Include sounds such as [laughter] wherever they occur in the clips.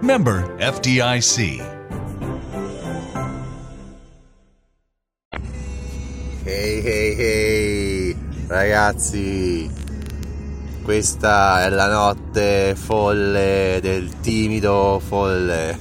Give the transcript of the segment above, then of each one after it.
Member FDIC. Hey hey hey ragazzi, questa è la notte folle del timido folle.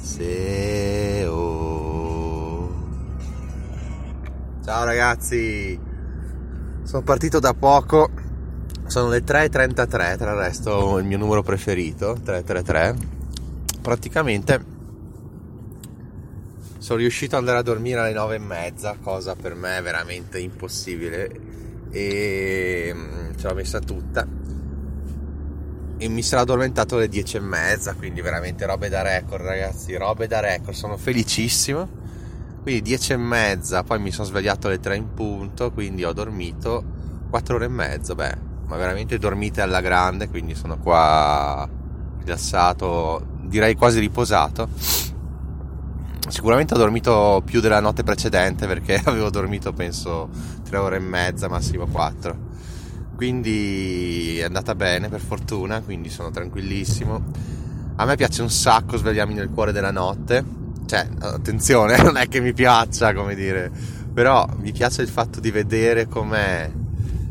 Seo. Ciao ragazzi, sono partito da poco, sono le 3.33, tra il resto il mio numero preferito, 333. Praticamente sono riuscito ad andare a dormire alle nove e mezza, cosa per me veramente impossibile e mm, ce l'ho messa tutta e mi sarò addormentato alle dieci e mezza, quindi veramente robe da record ragazzi, robe da record, sono felicissimo. Quindi dieci e mezza, poi mi sono svegliato alle tre in punto, quindi ho dormito quattro ore e mezza, beh, ma veramente dormite alla grande, quindi sono qua rilassato, direi quasi riposato Sicuramente ho dormito più della notte precedente perché [laughs] avevo dormito penso tre ore e mezza, massimo quattro. Quindi è andata bene per fortuna, quindi sono tranquillissimo. A me piace un sacco svegliarmi nel cuore della notte. Cioè, attenzione, [laughs] non è che mi piaccia, come dire, però mi piace il fatto di vedere com'è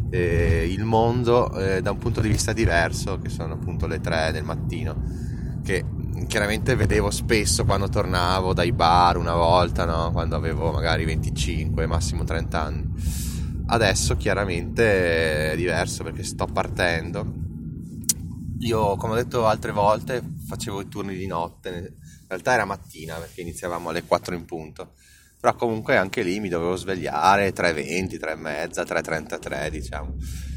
eh, il mondo eh, da un punto di vista diverso, che sono appunto le tre del mattino, che chiaramente vedevo spesso quando tornavo dai bar una volta, no? quando avevo magari 25, massimo 30 anni. Adesso chiaramente è diverso perché sto partendo. Io, come ho detto altre volte, facevo i turni di notte, in realtà era mattina perché iniziavamo alle 4 in punto. Però comunque anche lì mi dovevo svegliare 3.20, 3.30, 3.33 diciamo.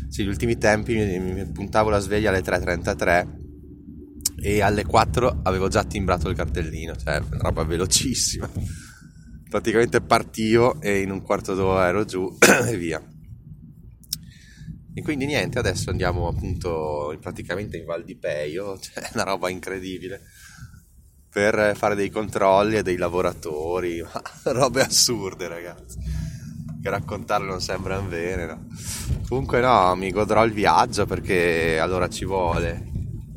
Sì, gli ultimi tempi mi, mi puntavo la sveglia alle 3.33 e alle 4 avevo già timbrato il cartellino, cioè una roba velocissima. Praticamente partivo e in un quarto d'ora ero giù [clears throat] e via. E quindi niente, adesso andiamo appunto praticamente in Val di Peio, [laughs] cioè una roba incredibile, per fare dei controlli a dei lavoratori, [laughs] robe assurde ragazzi, che raccontarle non sembra bene, no? Comunque no, mi godrò il viaggio perché allora ci vuole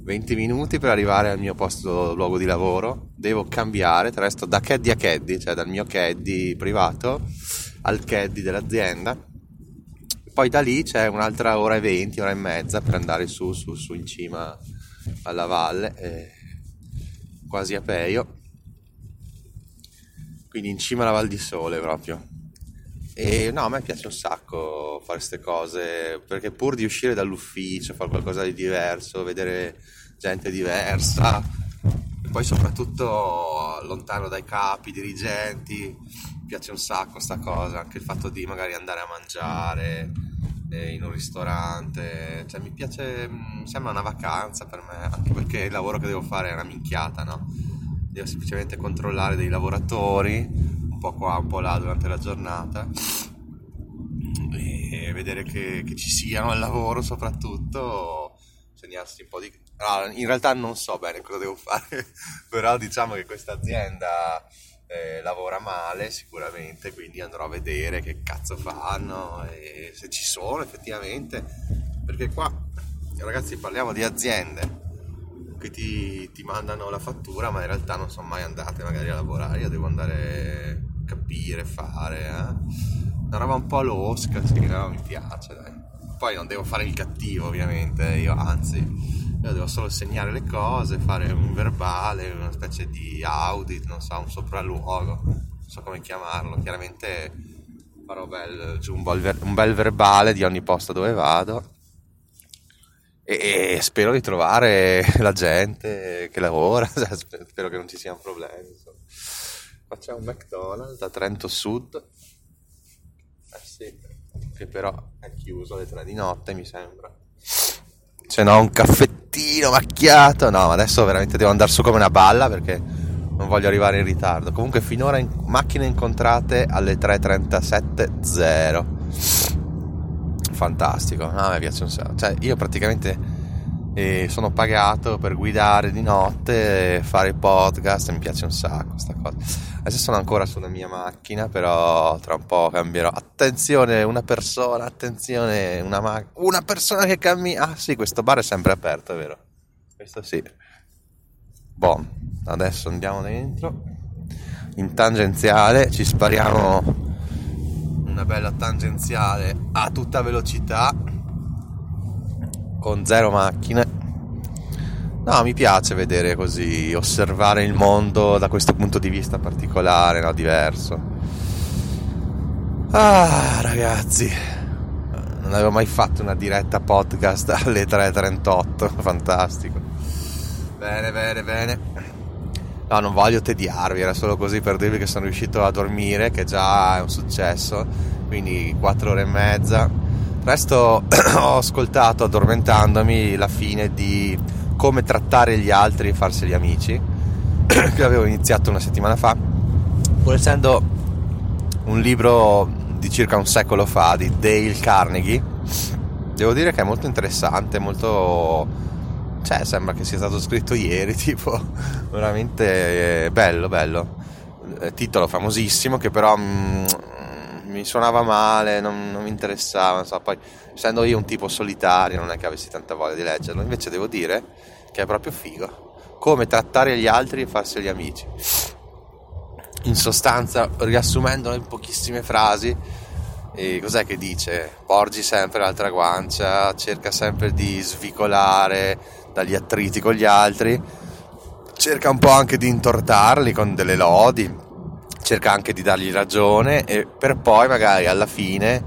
20 minuti per arrivare al mio posto luogo di lavoro, devo cambiare, tra l'altro da caddy a caddy, cioè dal mio caddy privato al caddy dell'azienda. Poi da lì c'è un'altra ora e 20, ora e mezza per andare su, su, su in cima alla valle, eh, quasi a Peio. Quindi in cima alla Val di Sole proprio. E no, a me piace un sacco fare queste cose perché pur di uscire dall'ufficio, fare qualcosa di diverso, vedere gente diversa, e poi soprattutto lontano dai capi, dirigenti, piace un sacco sta cosa, anche il fatto di magari andare a mangiare eh, in un ristorante, cioè mi piace, mi sembra una vacanza per me, anche perché il lavoro che devo fare è una minchiata, no? Devo semplicemente controllare dei lavoratori po' qua, un po' là durante la giornata e vedere che, che ci siano al lavoro soprattutto, segnarsi un po' di... Allora, in realtà non so bene cosa devo fare, [laughs] però diciamo che questa azienda eh, lavora male sicuramente, quindi andrò a vedere che cazzo fanno e se ci sono effettivamente, perché qua ragazzi parliamo di aziende che ti, ti, mandano la fattura ma in realtà non sono mai andate magari a lavorare, io devo andare capire, fare, eh? Una roba un po' losca, sì, no, mi piace, dai. Poi non devo fare il cattivo, ovviamente, io anzi, io devo solo segnare le cose, fare un verbale, una specie di audit, non so, un sopralluogo, non so come chiamarlo, chiaramente farò bel, un, bel, un bel verbale di ogni posto dove vado e spero di trovare [laughs] la gente che lavora, [laughs] spero che non ci siano problemi. Insomma. C'è un McDonald's da Trento Sud. Eh sì, che però è chiuso alle tre di notte mi sembra. Se no un caffettino macchiato. No, adesso veramente devo andare su come una balla perché non voglio arrivare in ritardo. Comunque finora in macchine incontrate alle 3.37.0. Fantastico, no, a me piace un sacco. Cioè, io praticamente e sono pagato per guidare di notte e fare podcast mi piace un sacco questa cosa. Adesso sono ancora sulla mia macchina però tra un po' cambierò. Attenzione una persona attenzione una, ma- una persona che cammina. Ah sì questo bar è sempre aperto è vero? Questo sì. Boh adesso andiamo dentro. In tangenziale ci spariamo una bella tangenziale a tutta velocità con zero macchine. No, mi piace vedere così, osservare il mondo da questo punto di vista particolare, no? diverso. Ah, ragazzi, non avevo mai fatto una diretta podcast [laughs] alle 3.38, fantastico. Bene, bene, bene. No, non voglio tediarvi, era solo così per dirvi che sono riuscito a dormire, che già è un successo, quindi 4 ore e mezza Presto [clears throat] ho ascoltato addormentandomi la fine di Come trattare gli altri e farseli amici, [clears throat] che avevo iniziato una settimana fa, pur essendo un libro di circa un secolo fa di Dale Carnegie. Devo dire che è molto interessante, molto cioè sembra che sia stato scritto ieri, [laughs] tipo veramente bello, bello. Eh, titolo famosissimo che però mh, mm, mi suonava male, non, non mi interessava, so. poi essendo io un tipo solitario non è che avessi tanta voglia di leggerlo, invece devo dire che è proprio figo, come trattare gli altri e farseli amici. In sostanza, riassumendolo in pochissime frasi, e cos'è che dice? Porgi sempre l'altra guancia, cerca sempre di svicolare dagli attriti con gli altri, cerca un po' anche di intortarli con delle lodi, cerca anche di dargli ragione e per poi magari alla fine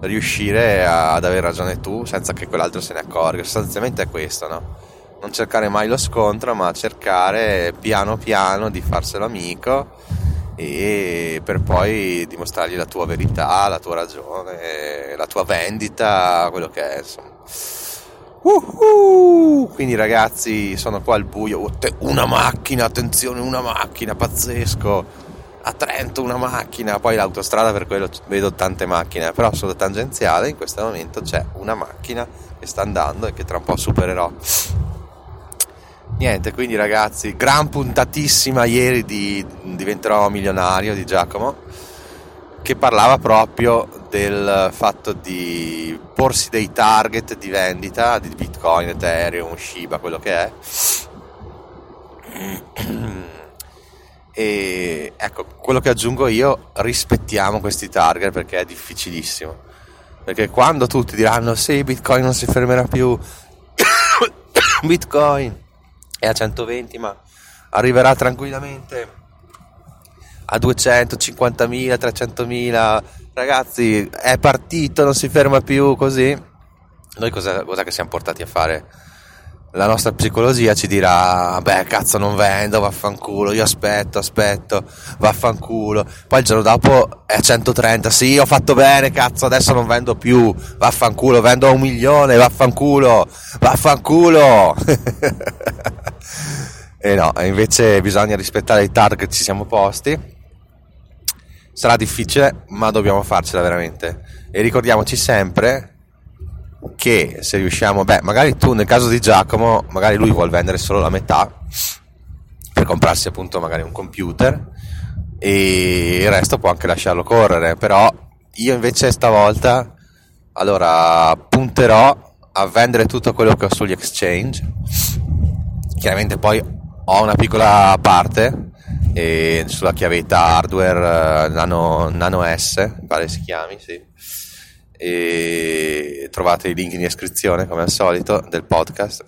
riuscire a, ad avere ragione tu senza che quell'altro se ne accorga. Sostanzialmente è questo, no? Non cercare mai lo scontro, ma cercare piano piano di farselo amico e per poi dimostrargli la tua verità, la tua ragione, la tua vendita, quello che è, insomma. Uh-huh. Quindi ragazzi, sono qua al buio. Una macchina, attenzione, una macchina, pazzesco a Trento una macchina, poi l'autostrada per quello vedo tante macchine, però sulla tangenziale in questo momento c'è una macchina che sta andando e che tra un po' supererò. Niente, quindi ragazzi, gran puntatissima ieri di Diventerò milionario di Giacomo, che parlava proprio del fatto di porsi dei target di vendita di Bitcoin, Ethereum, Shiba, quello che è E ecco, quello che aggiungo io, rispettiamo questi target perché è difficilissimo. Perché quando tutti diranno sì, Bitcoin non si fermerà più, [coughs] Bitcoin è a 120 ma arriverà tranquillamente a 250.000, 300.000, ragazzi è partito, non si ferma più così. Noi cosa, cosa che siamo portati a fare? La nostra psicologia ci dirà beh cazzo non vendo vaffanculo io aspetto aspetto vaffanculo. Poi il giorno dopo è a 130 sì ho fatto bene cazzo adesso non vendo più vaffanculo vendo a un milione vaffanculo vaffanculo. [laughs] E no invece bisogna rispettare i target che ci siamo posti. Sarà difficile ma dobbiamo farcela veramente. E ricordiamoci sempre che se riusciamo, beh, magari tu nel caso di Giacomo, magari lui vuole vendere solo la metà per comprarsi appunto magari un computer e il resto può anche lasciarlo correre, però io invece stavolta allora punterò a vendere tutto quello che ho sugli exchange. Chiaramente poi ho una piccola parte sulla chiavetta hardware eh, Nano, Nano S, pare si chiami, sì e trovate i link in descrizione come al solito del podcast.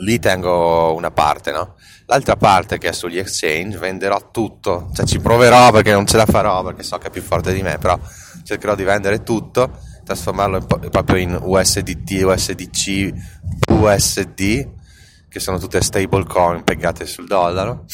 Lì tengo una parte no? l'altra parte che è sugli exchange venderò tutto. Cioè ci proverò perché non ce la farò perché so che è più forte di me però cercherò di vendere tutto trasformarlo in, proprio in USDT USDC USD che sono tutte stablecoin pegate sul dollaro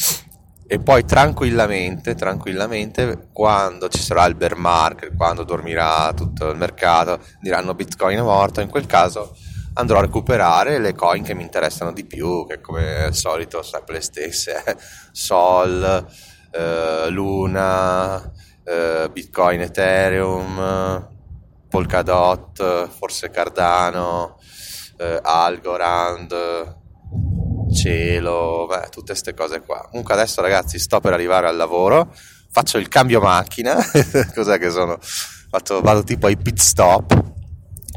e poi tranquillamente, tranquillamente, quando ci sarà il bear market, quando dormirà tutto il mercato, diranno Bitcoin è morto, in quel caso andrò a recuperare le coin che mi interessano di più, che come al solito sempre le stesse, Sol, eh, Luna, eh, Bitcoin, Ethereum, Polkadot, forse Cardano, eh, Algorand, Cielo, beh, tutte queste cose qua. Comunque adesso ragazzi sto per arrivare al lavoro, faccio il cambio macchina, [laughs] cos'è che sono? Fatto, vado tipo ai pit stop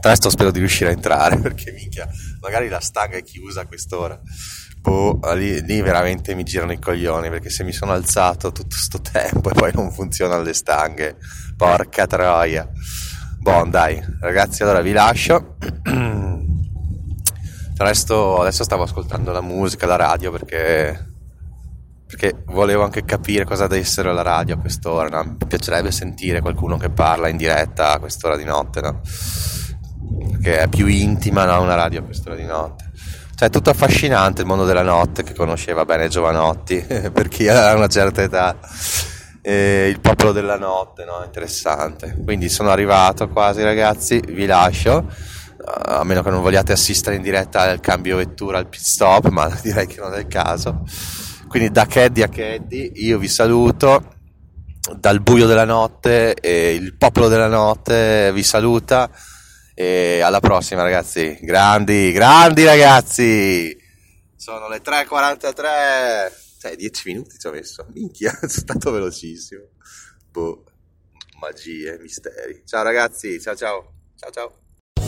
Presto spero di riuscire a entrare [laughs] perché minchia, magari la stanga è chiusa a quest'ora. Boh, lì, lì, veramente mi girano i coglioni perché se mi sono alzato tutto sto tempo [laughs] e poi non funzionano le stanghe, porca troia. Buon dai, ragazzi, allora vi lascio. [clears throat] Resto, adesso stavo ascoltando la musica, la radio perché perché volevo anche capire cosa deve essere la radio a quest'ora. No? Mi piacerebbe sentire qualcuno che parla in diretta a quest'ora di notte, no? che è più intima, no? una radio a quest'ora di notte. Cioè, è tutto affascinante il mondo della notte che conosceva bene Giovanotti, [laughs] per chi ha una certa età. E il popolo della notte, no? Interessante. Quindi sono arrivato quasi, ragazzi. Vi lascio. A meno che non vogliate assistere in diretta al cambio vettura al pit stop, ma [laughs] direi che non è il caso. Quindi da Caddy a Caddy, io vi saluto dal buio della notte e il popolo della notte vi saluta. E alla prossima, ragazzi. Grandi, grandi ragazzi. Sono le 3.43. Cioè, 10 minuti ci ho messo. Minchia, [laughs] è stato velocissimo. Boh, magie, misteri. Ciao ragazzi, ciao ciao. Ciao ciao.